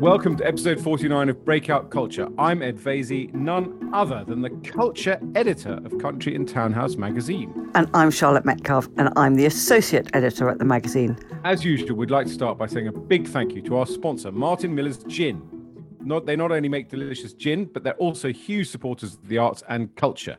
Welcome to episode 49 of Breakout Culture. I'm Ed Vaizey, none other than the culture editor of Country and Townhouse magazine. And I'm Charlotte Metcalfe, and I'm the associate editor at the magazine. As usual, we'd like to start by saying a big thank you to our sponsor, Martin Miller's Gin. Not, they not only make delicious gin, but they're also huge supporters of the arts and culture.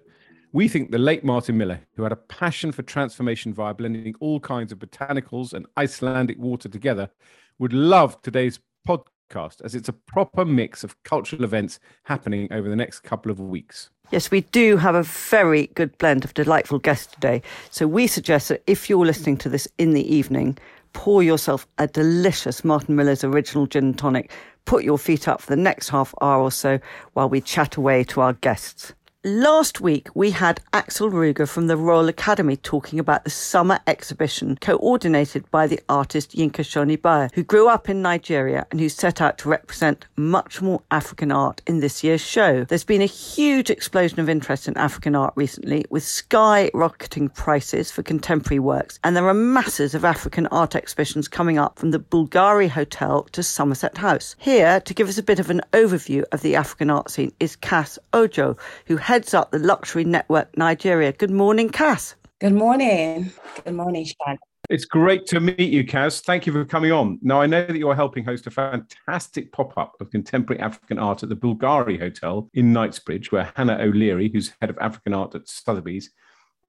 We think the late Martin Miller, who had a passion for transformation via blending all kinds of botanicals and Icelandic water together, would love today's podcast podcast as it's a proper mix of cultural events happening over the next couple of weeks. Yes, we do have a very good blend of delightful guests today. So we suggest that if you're listening to this in the evening, pour yourself a delicious Martin Miller's original gin and tonic. Put your feet up for the next half hour or so while we chat away to our guests. Last week, we had Axel Ruger from the Royal Academy talking about the summer exhibition coordinated by the artist Yinka Shonibare, who grew up in Nigeria and who set out to represent much more African art in this year's show. There's been a huge explosion of interest in African art recently, with skyrocketing prices for contemporary works, and there are masses of African art exhibitions coming up from the Bulgari Hotel to Somerset House. Here, to give us a bit of an overview of the African art scene, is Cass Ojo, who heads up the Luxury Network Nigeria. Good morning, Cass. Good morning. Good morning, Sean. It's great to meet you, Kaz. Thank you for coming on. Now, I know that you're helping host a fantastic pop up of contemporary African art at the Bulgari Hotel in Knightsbridge, where Hannah O'Leary, who's head of African art at Sotheby's,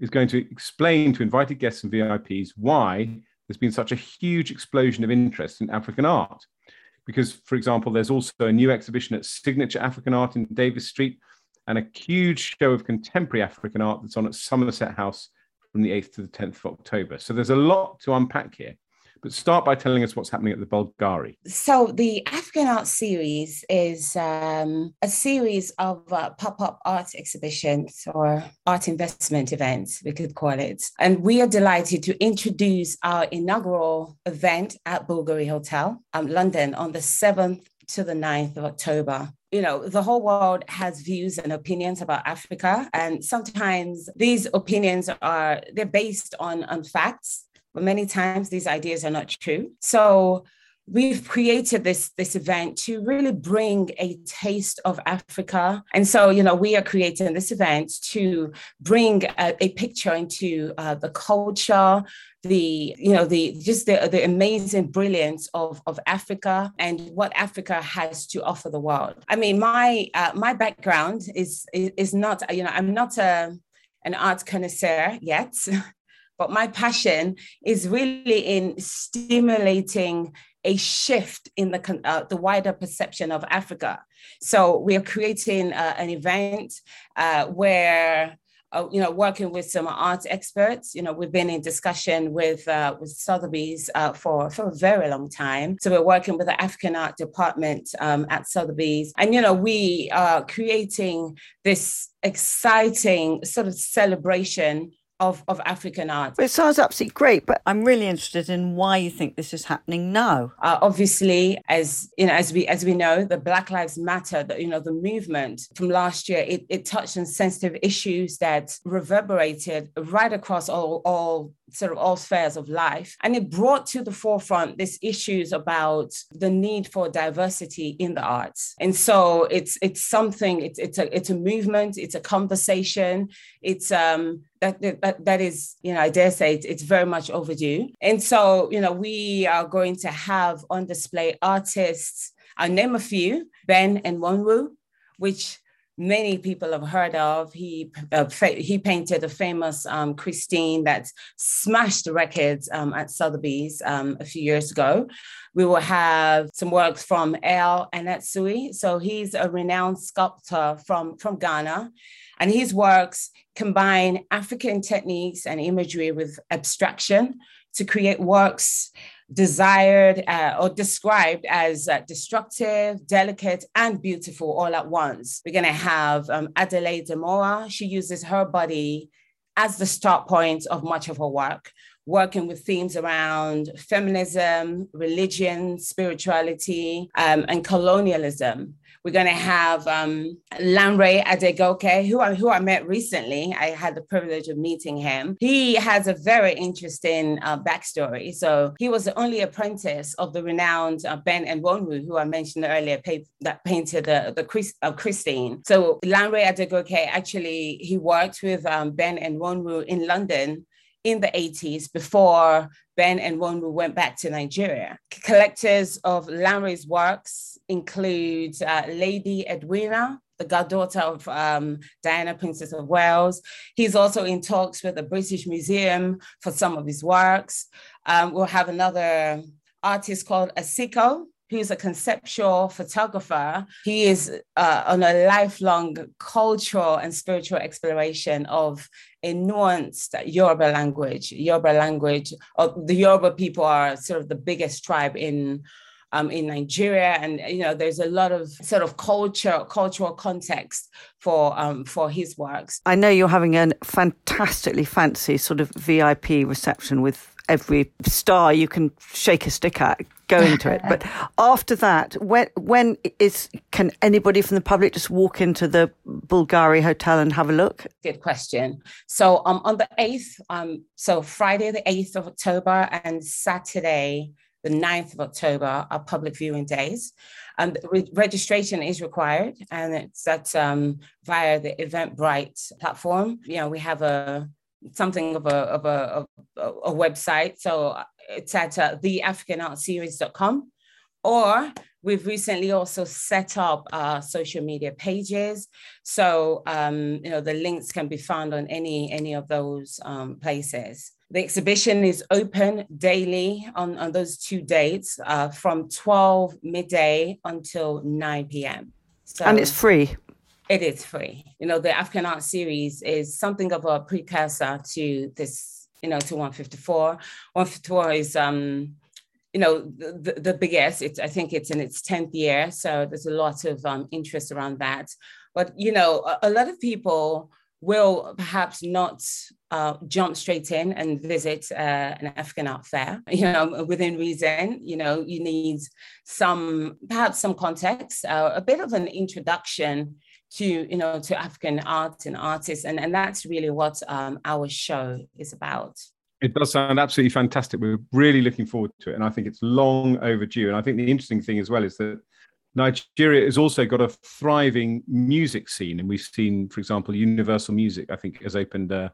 is going to explain to invited guests and VIPs why there's been such a huge explosion of interest in African art. Because, for example, there's also a new exhibition at Signature African Art in Davies Street, and a huge show of contemporary African art that's on at Somerset House from the 8th to the 10th of October. So there's a lot to unpack here. But start by telling us what's happening at the Bulgari. So, the African Art Series is um, a series of uh, pop up art exhibitions or art investment events, we could call it. And we are delighted to introduce our inaugural event at Bulgari Hotel, um, London, on the 7th to the 9th of October. You know, the whole world has views and opinions about Africa. And sometimes these opinions are, they're based on, on facts, but many times these ideas are not true. So we've created this this event to really bring a taste of africa and so you know we are creating this event to bring a, a picture into uh, the culture the you know the just the, the amazing brilliance of of africa and what africa has to offer the world i mean my uh, my background is, is is not you know i'm not a an art connoisseur yet but my passion is really in stimulating a shift in the uh, the wider perception of Africa. So we are creating uh, an event uh, where uh, you know, working with some art experts. You know, we've been in discussion with uh, with Sotheby's uh, for for a very long time. So we're working with the African art department um, at Sotheby's, and you know, we are creating this exciting sort of celebration of, of African art. It sounds absolutely great, but I'm really interested in why you think this is happening now. Uh, obviously, as you know, as we as we know, the Black Lives Matter, the, you know, the movement from last year, it, it touched on sensitive issues that reverberated right across all all sort of all spheres of life. And it brought to the forefront these issues about the need for diversity in the arts. And so it's it's something, it's it's a it's a movement, it's a conversation, it's um that, that that is, you know, I dare say it's, it's very much overdue. And so, you know, we are going to have on display artists. I'll name a few, Ben Enwonwu, which many people have heard of. He uh, he painted a famous um, Christine that smashed the records um, at Sotheby's um, a few years ago. We will have some works from El Anatsui. So he's a renowned sculptor from, from Ghana. And his works combine African techniques and imagery with abstraction to create works desired uh, or described as uh, destructive, delicate, and beautiful all at once. We're going to have um, Adelaide Damoah. She uses her body as the start point of much of her work. working with themes around feminism, religion, spirituality, um, and colonialism. We're going to have um, Lanre Adegoke, who I, who I met recently. I had the privilege of meeting him. He has a very interesting uh, backstory. So he was the only apprentice of the renowned uh, Ben Enwonwu, who I mentioned earlier, pa- that painted the, the Christ, uh, Christine. So Lanre Adegoke actually, he worked with um, Ben Enwonwu in London in the 80s before Ben Enwonwu went back to Nigeria. Collectors of Lanre's works include uh, Lady Edwina, the goddaughter of um, Diana, Princess of Wales. He's also in talks with the British Museum for some of his works. Um, we'll have another artist called Asiko, who's a conceptual photographer. He is uh, on a lifelong cultural and spiritual exploration of a nuanced Yoruba language. Yoruba language, the Yoruba people are sort of the biggest tribe in um, in Nigeria, and you know, there's a lot of sort of culture, cultural context for um, for his works. I know you're having a fantastically fancy sort of VIP reception with every star you can shake a stick at going to it. But after that, when when is can anybody from the public just walk into the Bulgari Hotel and have a look? Good question. So um, on the eighth, um, so Friday the eighth of October and Saturday the 9th of October are public viewing days. And re- registration is required, and it's that um, via the Eventbrite platform. You know, we have a something of a of a, of a website, so it's at uh, theafricanartseries.com. Or we've recently also set up our social media pages, so um, you know the links can be found on any any of those um, places. The exhibition is open daily on, on those two dates uh, from 12 midday until 9 p.m. So and it's free. It is free. You know, the African Art Series is something of a precursor to this, you know, to 154. 154 is, um, you know, the, the biggest. It's, I think it's in its 10th year. So there's a lot of um, interest around that. But, you know, a, a lot of people will perhaps not uh, jump straight in and visit uh, an African art fair. You know, within reason, you know, you need some, perhaps some context, uh, a bit of an introduction to, you know, to African art and artists. And, and that's really what um, our show is about. It does sound absolutely fantastic. We're really looking forward to it. And I think it's long overdue. And I think the interesting thing as well is that Nigeria has also got a thriving music scene, and we've seen, for example, Universal Music. I think has opened uh,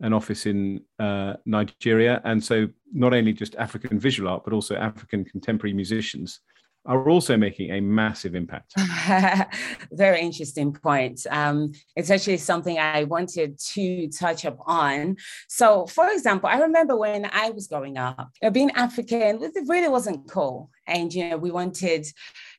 an office in uh, Nigeria, and so not only just African visual art, but also African contemporary musicians are also making a massive impact. Very interesting point. Um, it's actually something I wanted to touch up on. So, for example, I remember when I was growing up, know, being African, it really wasn't cool. And, you know, we wanted,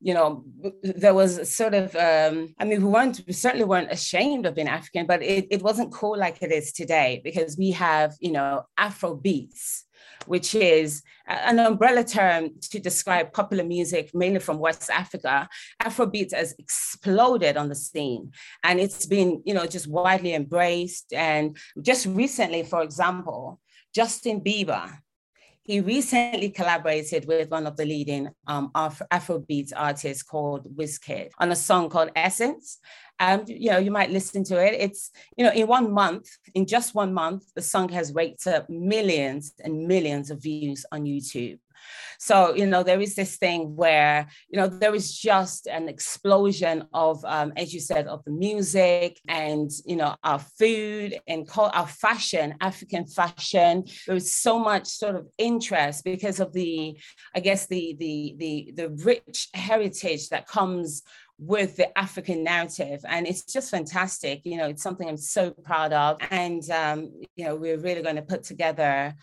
you know, there was sort of, um, I mean, we weren't, we certainly weren't ashamed of being African, but it, it wasn't cool like it is today because we have, you know, Afro beats which is an umbrella term to describe popular music, mainly from West Africa. Afrobeat has exploded on the scene and it's been, you know, just widely embraced. And just recently, for example, Justin Bieber, he recently collaborated with one of the leading um, Afrobeat artists called Wizkid on a song called Essence. Um, you know, you might listen to it. It's, you know, in one month, in just one month, the song has raked up millions and millions of views on YouTube. So, you know, there is this thing where, you know, there is just an explosion of, um, as you said, of the music and, you know, our food and our fashion, African fashion. There is so much sort of interest because of the, I guess, the, the, the, the rich heritage that comes with the African narrative. And it's just fantastic. You know, it's something I'm so proud of. And, um, you know, we're really going to put together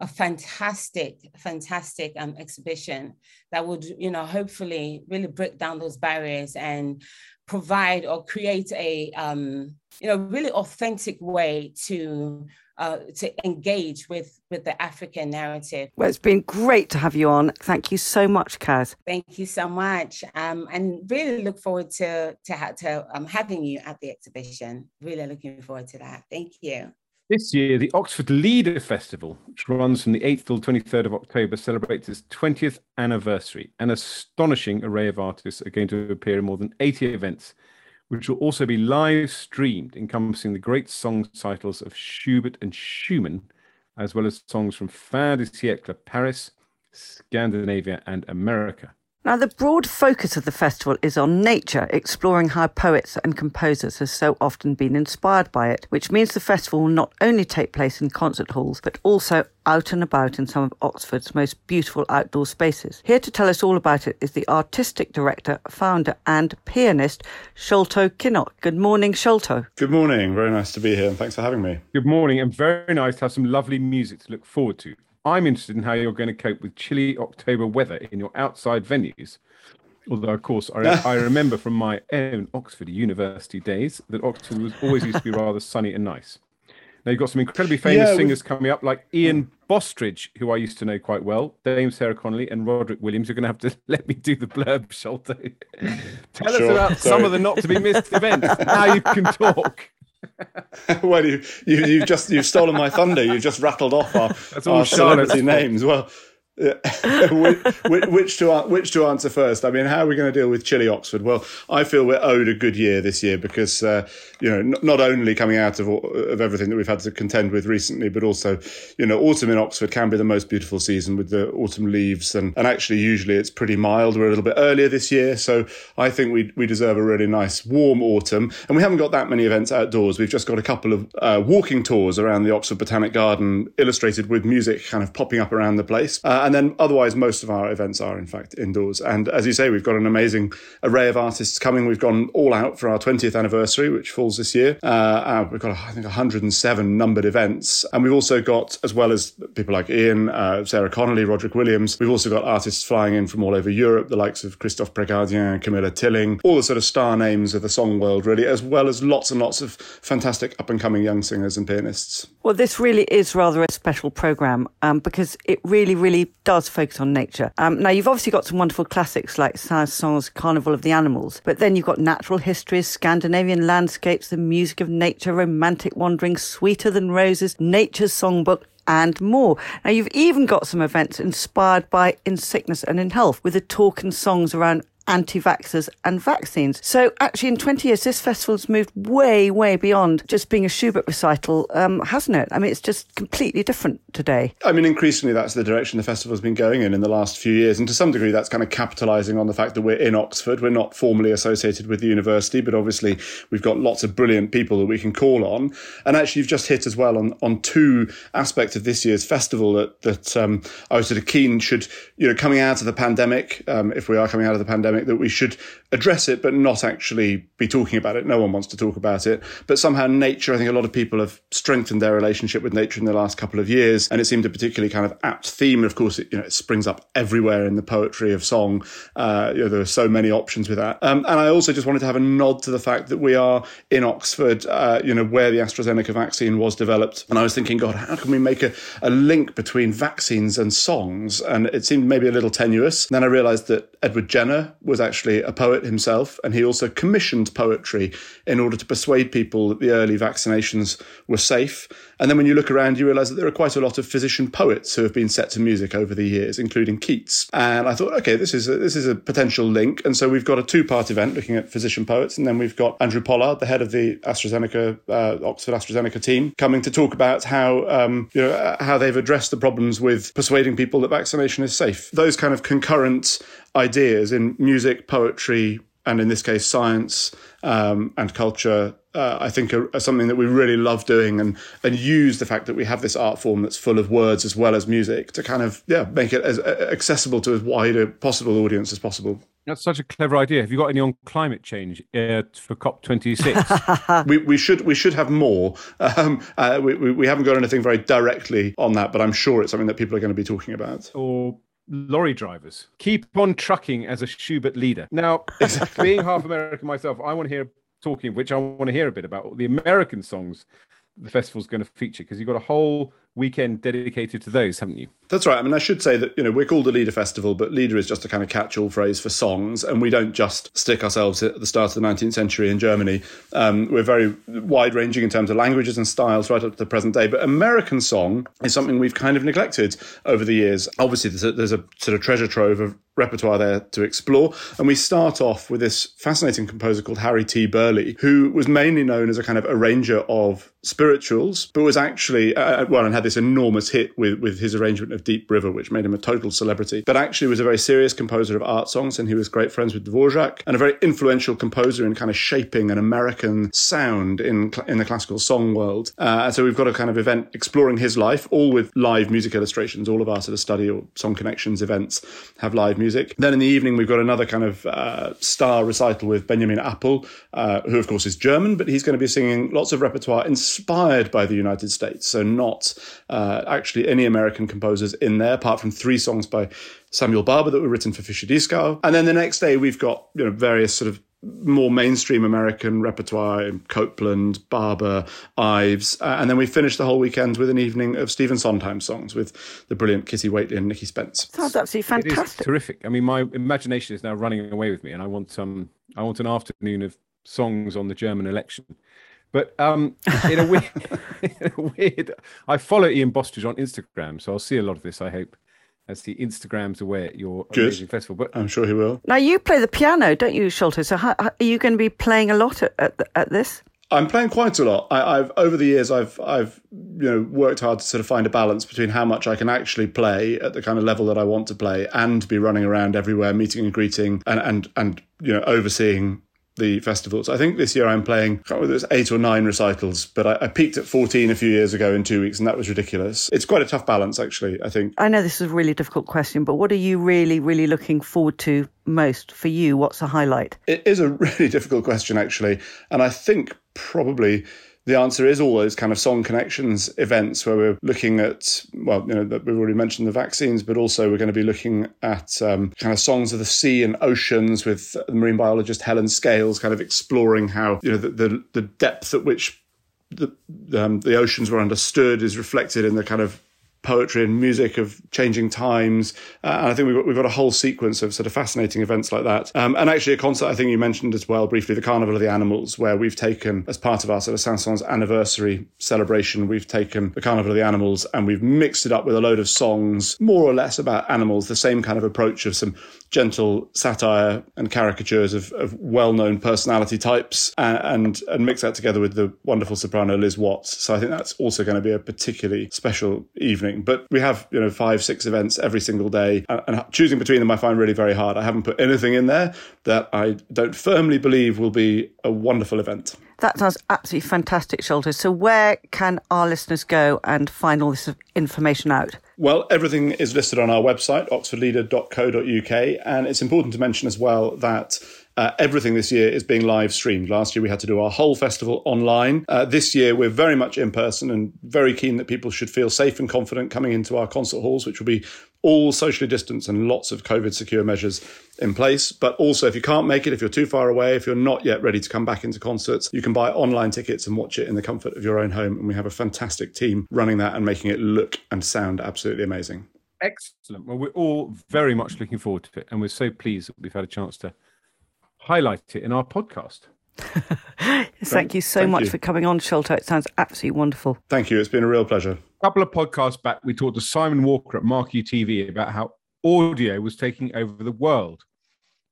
a fantastic, fantastic um, exhibition that would, you know, hopefully really break down those barriers and provide or create a, um, you know, really authentic way to uh, to engage with with the African narrative. Well, it's been great to have you on. Thank you so much, Kaz. Thank you so much, um, and really look forward to to, ha- to um, having you at the exhibition. Really looking forward to that. Thank you. This year, the Oxford Lieder Festival, which runs from the 8th till 23rd of October, celebrates its 20th anniversary. An astonishing array of artists are going to appear in more than 80 events, which will also be live streamed, encompassing the great song titles of Schubert and Schumann, as well as songs from fin de siècle Paris, Scandinavia, and America. Now, the broad focus of the festival is on nature, exploring how poets and composers have so often been inspired by it, which means the festival will not only take place in concert halls, but also out and about in some of Oxford's most beautiful outdoor spaces. Here to tell us all about it is the artistic director, founder, and pianist, Sholto Kynoch. Good morning, Sholto. Good morning. Very nice to be here, and thanks for having me. Good morning, and very nice to have some lovely music to look forward to. I'm interested in how you're going to cope with chilly October weather in your outside venues. Although, of course, I, I remember from my own Oxford University days that Oxford was always used to be rather sunny and nice. Now you've got some incredibly famous yeah, singers coming up, like Ian mm. Bostridge, who I used to know quite well, Dame Sarah Connolly, and Roderick Williams. You're going to have to let me do the blurb, Sholto. Tell sure, us about sorry. some of the not to be missed events. now you can talk. well, you, you you've just you've stolen my thunder. You've just rattled off our, our celebrity names. Well, which, which, to which to answer first? I mean, how are we going to deal with chilly Oxford? Well, I feel we're owed a good year this year because uh, you know n- not only coming out of of everything that we've had to contend with recently, but also you know autumn in Oxford can be the most beautiful season with the autumn leaves and and actually usually it's pretty mild. We're a little bit earlier this year, so I think we we deserve a really nice warm autumn. And we haven't got that many events outdoors. We've just got a couple of uh, walking tours around the Oxford Botanic Garden, illustrated with music kind of popping up around the place. Uh, and then otherwise, most of our events are in fact indoors. And as you say, we've got an amazing array of artists coming. We've gone all out for our 20th anniversary, which falls this year. Uh, uh, we've got, I think, 107 numbered events. And we've also got, as well as people like Ian, uh, Sarah Connolly, Roderick Williams, we've also got artists flying in from all over Europe, the likes of Christophe Prégardien, Camilla Tilling, all the sort of star names of the song world, really, as well as lots and lots of fantastic up and coming young singers and pianists. Well, this really is rather a special programme um, because it really, really does focus on nature. Um, now, you've obviously got some wonderful classics like Saint-Saëns' Carnival of the Animals, but then you've got natural histories, Scandinavian landscapes, the music of nature, romantic wanderings, sweeter than roses, nature's songbook, and more. Now, you've even got some events inspired by In Sickness and in Health with the talk and songs around anti vaxxers and vaccines. So, actually, in 20 years, this festival's moved way, way beyond just being a Schubert recital, um, hasn't it? I mean, it's just completely different today. I mean, increasingly, that's the direction the festival's been going in in the last few years. And to some degree, that's kind of capitalising on the fact that we're in Oxford. We're not formally associated with the university, but obviously, we've got lots of brilliant people that we can call on. And actually, you've just hit as well on, on two aspects of this year's festival that, that um, I was sort of keen should, you know, coming out of the pandemic, um, if we are coming out of the pandemic, pandemic that we should address it, but not actually be talking about it. No one wants to talk about it. But somehow nature, I think a lot of people have strengthened their relationship with nature in the last couple of years. And it seemed a particularly kind of apt theme. Of course, it, you know, it springs up everywhere in the poetry of song. Uh, you know, there are so many options with that. Um, and I also just wanted to have a nod to the fact that we are in Oxford, uh, you know, where the AstraZeneca vaccine was developed. And I was thinking, God, how can we make a, a link between vaccines and songs? And it seemed maybe a little tenuous. Then I realized that Edward Jenner was actually a poet himself, and he also commissioned poetry in order to persuade people that the early vaccinations were safe. And then when you look around, you realize that there are quite a lot of physician poets who have been set to music over the years, including Keats. And I thought, okay, this is a, this is a potential link. And so we've got a two part event looking at physician poets, and then we've got Andrew Pollard, the head of the AstraZeneca uh, Oxford AstraZeneca team, coming to talk about how um, you know how they've addressed the problems with persuading people that vaccination is safe. Those kind of concurrent ideas in music, poetry, and in this case, science um, and culture, uh, I think are, are, something that we really love doing and, and use the fact that we have this art form that's full of words as well as music to kind of, yeah, make it as accessible to as wide a possible audience as possible. That's such a clever idea. Have you got any on climate change uh, for COP26? we, we should we should have more. Um, uh, we, we, we haven't got anything very directly on that, but I'm sure it's something that people are going to be talking about. Or lorry drivers. Keep on trucking as a Schubert lieder. Now, being half American myself, I want to hear talking, which I want to hear a bit about the American songs the festival's going to feature because you've got a whole weekend dedicated to those, haven't you? That's right. I mean, I should say that, you know, we're called the Lieder Festival, but Lieder is just a kind of catch all phrase for songs. And we don't just stick ourselves at the start of the 19th century in Germany. Um, we're very wide ranging in terms of languages and styles right up to the present day. But American song is something we've kind of neglected over the years. Obviously, there's a, there's a sort of treasure trove of repertoire there to explore. And we start off with this fascinating composer called Harry T. Burleigh, who was mainly known as a kind of arranger of spirituals, but was actually, uh, uh, well, and had this enormous hit with, with his arrangement of Deep River, which made him a total celebrity, but actually was a very serious composer of art songs. And he was great friends with Dvorak and a very influential composer in kind of shaping an American sound in, in the classical song world. Uh, so we've got a kind of event exploring his life, all with live music illustrations. All of our sort of study or song connections events have live music. Then in the evening, we've got another kind of uh, star recital with Benjamin Appl, uh, who of course is German, but he's going to be singing lots of repertoire inspired by the United States. So not uh, actually any American composers in there, apart from three songs by Samuel Barber that were written for Fischer Dieskau. And then the next day, we've got you know various sort of more mainstream American repertoire, Copland, Barber, Ives, uh, and then we finished the whole weekend with an evening of Stephen Sondheim songs with the brilliant Kitty Whately and Nicky Spence. Sounds absolutely fantastic. terrific. I mean, my imagination is now running away with me, and I want um, I want an afternoon of songs on the German election. But um, in, a weird, in a weird, I follow Ian Bostridge on Instagram, so I'll see a lot of this. I hope as he Instagrams away at your Good. amazing festival. But I'm sure he will. Now you play the piano, don't you, Sholto? So how, are you going to be playing a lot at, at, at this? I'm playing quite a lot. I, have over the years, I've I've you know worked hard to sort of find a balance between how much I can actually play at the kind of level that I want to play, and be running around everywhere, meeting and greeting, and and and you know overseeing the festivals. I think this year I'm playing, I can't remember it was eight or nine recitals, but I, I, peaked at 14 a few years ago in two weeks, and that was ridiculous. It's quite a tough balance, actually, I think. I know this is a really difficult question, but what are you really, really looking forward to most for you? What's a highlight? It is a really difficult question, actually. And I think probably the answer is all those kind of song connections events where we're looking at, well, you know, that we've already mentioned the vaccines, but also we're going to be looking at um, kind of songs of the sea and oceans with the marine biologist Helen Scales, kind of exploring how, you know, the, the, the depth at which the, um, the oceans were understood is reflected in the kind of poetry and music of changing times. Uh, and I think we've got, we've got a whole sequence of sort of fascinating events like that. Um, and actually, a concert I think you mentioned as well briefly, the Carnival of the Animals, where we've taken, as part of our sort of Saint-Saëns anniversary celebration, we've taken the Carnival of the Animals and we've mixed it up with a load of songs, more or less about animals, the same kind of approach of some gentle satire and caricatures of, of well-known personality types and, and, and mix that together with the wonderful soprano Liz Watts. So I think that's also going to be a particularly special evening but we have, you know, five, six events every single day. Uh, and, and choosing between them, I find really very hard. I haven't put anything in there that I don't firmly believe will be a wonderful event. That sounds absolutely fantastic, Sholto. So, where can our listeners go and find all this information out? Well, everything is listed on our website, oxfordlieder.co.uk. And it's important to mention as well that uh, everything this year is being live streamed. Last year we had to do our whole festival online. Uh, this year we're very much in person and very keen that people should feel safe and confident coming into our concert halls, which will be all socially distanced and lots of COVID secure measures in place. But also, if you can't make it, if you're too far away, if you're not yet ready to come back into concerts, you can buy online tickets and watch it in the comfort of your own home. And we have a fantastic team running that and making it look and sound absolutely amazing. Excellent. Well, we're all very much looking forward to it. And we're so pleased that we've had a chance to highlight it in our podcast. Thank you so Thank much you. for coming on, Sholto. It sounds absolutely wonderful. Thank you. It's been a real pleasure. A couple of podcasts back, we talked to Simon Walker at Marquee TV about how audio was taking over the world.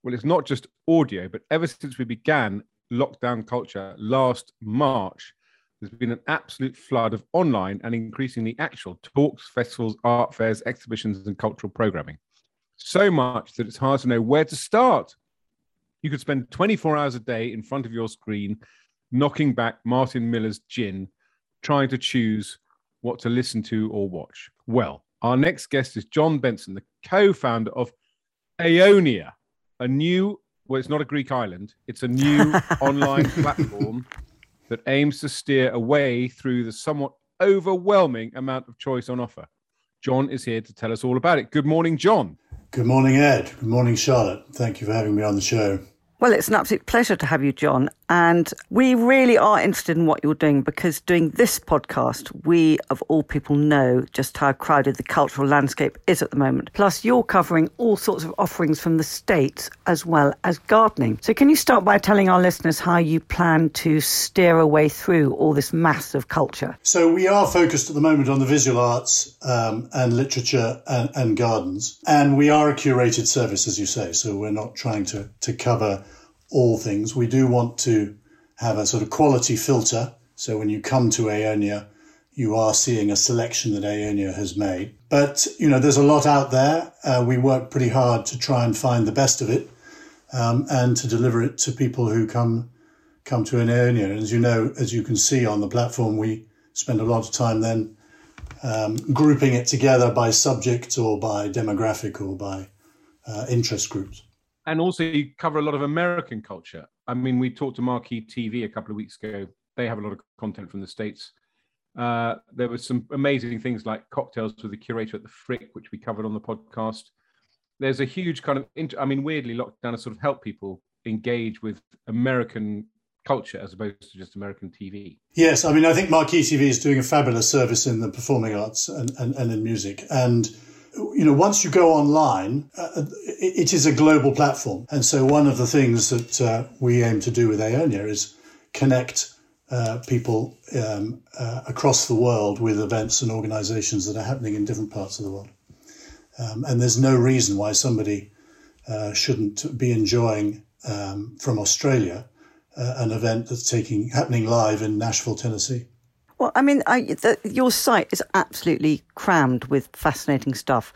Well, it's not just audio, but ever since we began lockdown culture last March, there's been an absolute flood of online and increasingly actual talks, festivals, art fairs, exhibitions, and cultural programming. So much that it's hard to know where to start. You could spend 24 hours a day in front of your screen, knocking back Martin Miller's gin, trying to choose what to listen to or watch. Well, our next guest is John Benson, the co founder of Aeonia, a new, well, it's not a Greek island, it's a new online platform that aims to steer away through the somewhat overwhelming amount of choice on offer. John is here to tell us all about it. Good morning, John. Good morning, Ed. Good morning, Charlotte. Thank you for having me on the show. Well, it's an absolute pleasure to have you, John. And we really are interested in what you're doing because doing this podcast, we of all people know just how crowded the cultural landscape is at the moment. Plus, you're covering all sorts of offerings from the States as well as gardening. So, can you start by telling our listeners how you plan to steer a way through all this mass of culture? So, we are focused at the moment on the visual arts um, and literature and, and gardens. And we are a curated service, as you say. So, we're not trying to, to cover all things. We do want to have a sort of quality filter. So when you come to Aonia, you are seeing a selection that Aonia has made. But, you know, there's a lot out there. Uh, we work pretty hard to try and find the best of it um, and to deliver it to people who come come to Aonia. And as you know, as you can see on the platform, we spend a lot of time then um, grouping it together by subject or by demographic or by uh, interest groups and also you cover a lot of American culture. I mean, we talked to Marquee TV a couple of weeks ago. They have a lot of content from the states. Uh, there were some amazing things like cocktails with the curator at the Frick, which we covered on the podcast. There's a huge kind of, I mean, weirdly, lockdown has sort of helped people engage with American culture as opposed to just American TV. Yes, I mean, I think Marquee TV is doing a fabulous service in the performing arts and, and, and in music. And you know, once you go online, uh, it is a global platform. And so one of the things that uh, we aim to do with Aonia is connect uh, people um, uh, across the world with events and organizations that are happening in different parts of the world. Um, and there's no reason why somebody uh, shouldn't be enjoying um, from Australia uh, an event that's taking happening live in Nashville, Tennessee. Well, I mean, I, the, your site is absolutely crammed with fascinating stuff.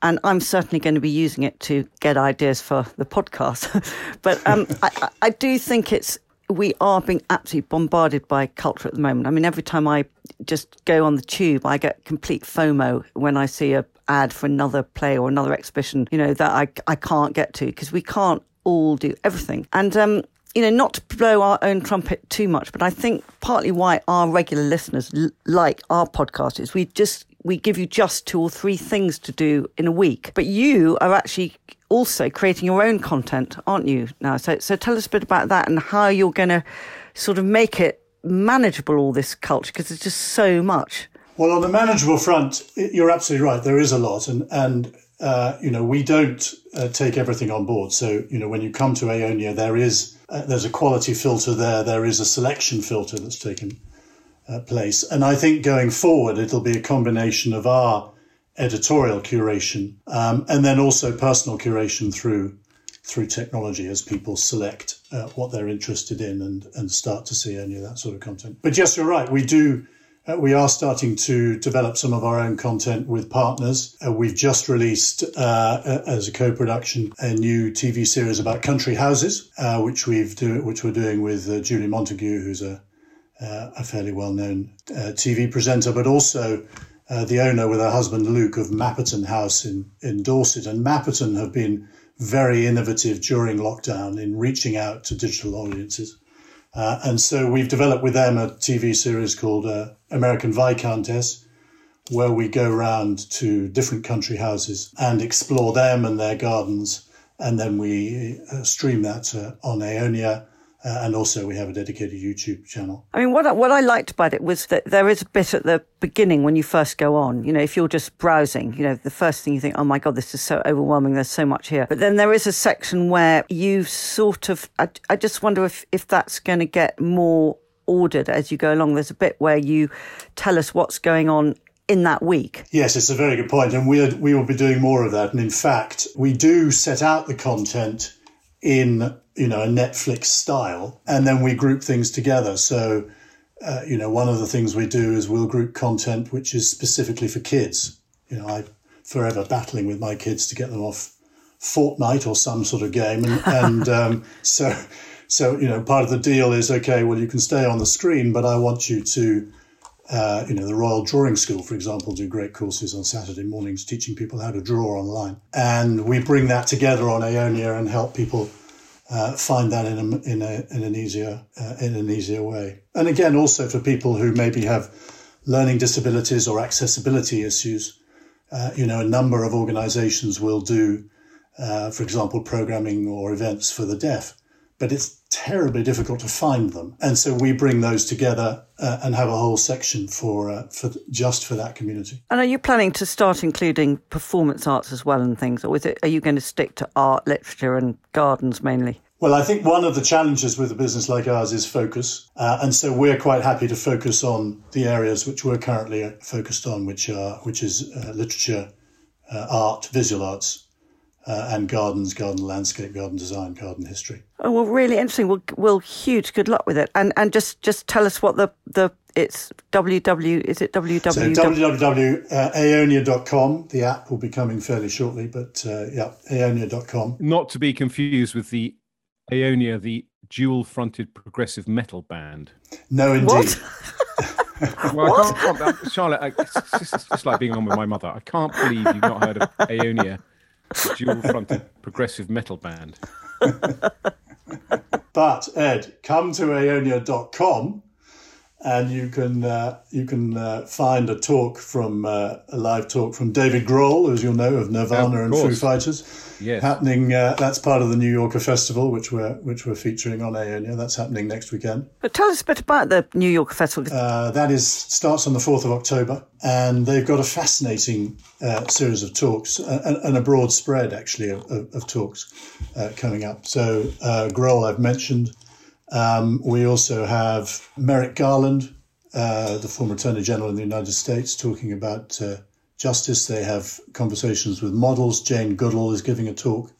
And I'm certainly going to be using it to get ideas for the podcast. but um, I, I do think it's we are being absolutely bombarded by culture at the moment. I mean, every time I just go on the tube, I get complete FOMO when I see a ad for another play or another exhibition, you know, that I, I can't get to because we can't all do everything. And um, you know, not to blow our own trumpet too much, but I think partly why our regular listeners l- like our podcast is we just we give you just two or three things to do in a week. But you are actually also creating your own content, aren't you? Now, so so tell us a bit about that and how you're going to sort of make it manageable all this culture because it's just so much. Well, on the manageable front, you're absolutely right. There is a lot, and and uh, you know we don't uh, take everything on board. So you know when you come to Aonia, there is uh, there's a quality filter there. There is a selection filter that's taken uh, place. And I think going forward, it'll be a combination of our editorial curation um, and then also personal curation through through technology as people select uh, what they're interested in and, and start to see any of that sort of content. But yes, you're right. We do uh, we are starting to develop some of our own content with partners. Uh, we've just released, uh, as a co-production, a new TV series about country houses, uh, which we've do, which we're doing with uh, Julie Montagu, who's a uh, a fairly well-known TV presenter, but also the owner with her husband Luke of Mapperton House in in Dorset. And Mapperton have been very innovative during lockdown in reaching out to digital audiences. Uh, and so we've developed with them a TV series called uh, American Viscountess, where we go around to different country houses and explore them and their gardens. And then we uh, stream that uh, on Aonia uh, and also, we have a dedicated YouTube channel. I mean, what I, what I liked about it was that there is a bit at the beginning when you first go on. You know, if you're just browsing, you know, the first thing you think, oh my God, this is so overwhelming. There's so much here. But then there is a section where you sort of, I, I just wonder if, if that's going to get more ordered as you go along. There's a bit where you tell us what's going on in that week. Yes, it's a very good point, and we we will be doing more of that. And in fact, we do set out the content in you know a Netflix style, and then we group things together. So, uh, you know, one of the things we do is we'll group content which is specifically for kids. You know, I forever battling with my kids to get them off Fortnite or some sort of game, and, and um, so so you know part of the deal is okay. Well, you can stay on the screen, but I want you to. Uh, you know, the Royal Drawing School, for example, do great courses on Saturday mornings teaching people how to draw online. And we bring that together on Aonia and help people uh, find that in a, in a in an easier uh, in an easier way. And again, also for people who maybe have learning disabilities or accessibility issues, uh, you know, a number of organisations will do, uh, for example, programming or events for the deaf. But it's terribly difficult to find them. And so we bring those together uh, and have a whole section for uh, for just for that community. And are you planning to start including performance arts as well and things, or is it are you going to stick to art, literature, and gardens mainly? Well, I think one of the challenges with a business like ours is focus. Uh, and so we're quite happy to focus on the areas which we're currently focused on, which are, which is uh, literature, uh, art, visual arts, uh, and gardens, garden landscape, garden design, garden history. Oh, well, really interesting. Well, well, huge good luck with it. And, and just, just tell us what the, the, it's www, is it www? So www.aonia.com. The app will be coming fairly shortly, but uh, yeah, aonia.com. Not to be confused with the Aonia, the dual fronted progressive metal band. No, indeed. well, I can't, Charlotte, it's, just, it's, just, like being on with my mother. I can't believe you've not heard of Aonia, the dual fronted progressive metal band. but, Ed, come to aonia.com and you can uh, you can uh, find a talk from uh, a live talk from David Grohl, as you'll know of Nirvana of and Foo Fighters, yes. happening. Uh, that's part of the New Yorker Festival, which we're which we're featuring on Aonia. That's happening next weekend. But tell us a bit about the New Yorker Festival. Uh, that is starts on the fourth of October, and they've got a fascinating uh, series of talks and, and, a broad spread actually of, of, of talks coming up. So Grohl, I've mentioned. Um, we also have Merrick Garland, uh, the former Attorney General in the United States, talking about uh, justice. They have conversations with models. Jane Goodall is giving a talk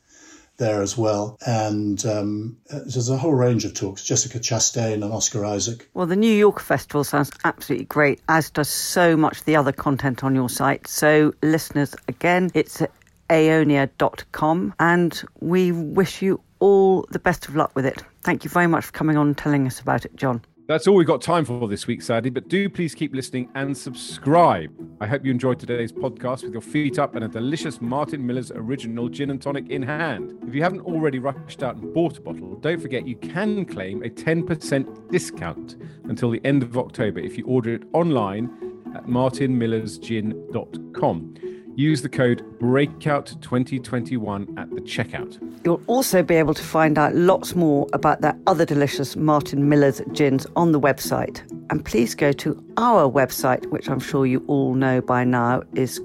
there as well. And um, there's a whole range of talks. Jessica Chastain and Oscar Isaac. Well, the New York Festival sounds absolutely great, as does so much of the other content on your site. So, listeners, again, it's aonia.com and we wish you all the best of luck with it. Thank you very much for coming on and telling us about it, John. That's all we've got time for this week, sadly, but do please keep listening and subscribe. I hope you enjoyed today's podcast with your feet up and a delicious Martin Miller's original gin and tonic in hand. If you haven't already rushed out and bought a bottle, don't forget you can claim a 10% discount until the end of October if you order it online at martinmillersgin.com. Use the code BREAKOUT2021 at the checkout. You'll also be able to find out lots more about that other delicious Martin Miller's gins on the website. And please go to our website, which I'm sure you all know by now is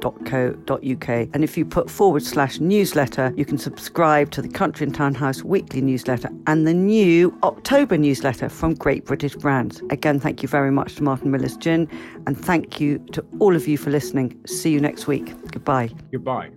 countryandtownhouse.co.uk. And if you put forward slash newsletter, you can subscribe to the Country and Townhouse weekly newsletter and the new October newsletter from Great British Brands. Again, thank you very much to Martin Miller's Gin, and thank you to all of you for listening. See you next week. Goodbye. Goodbye.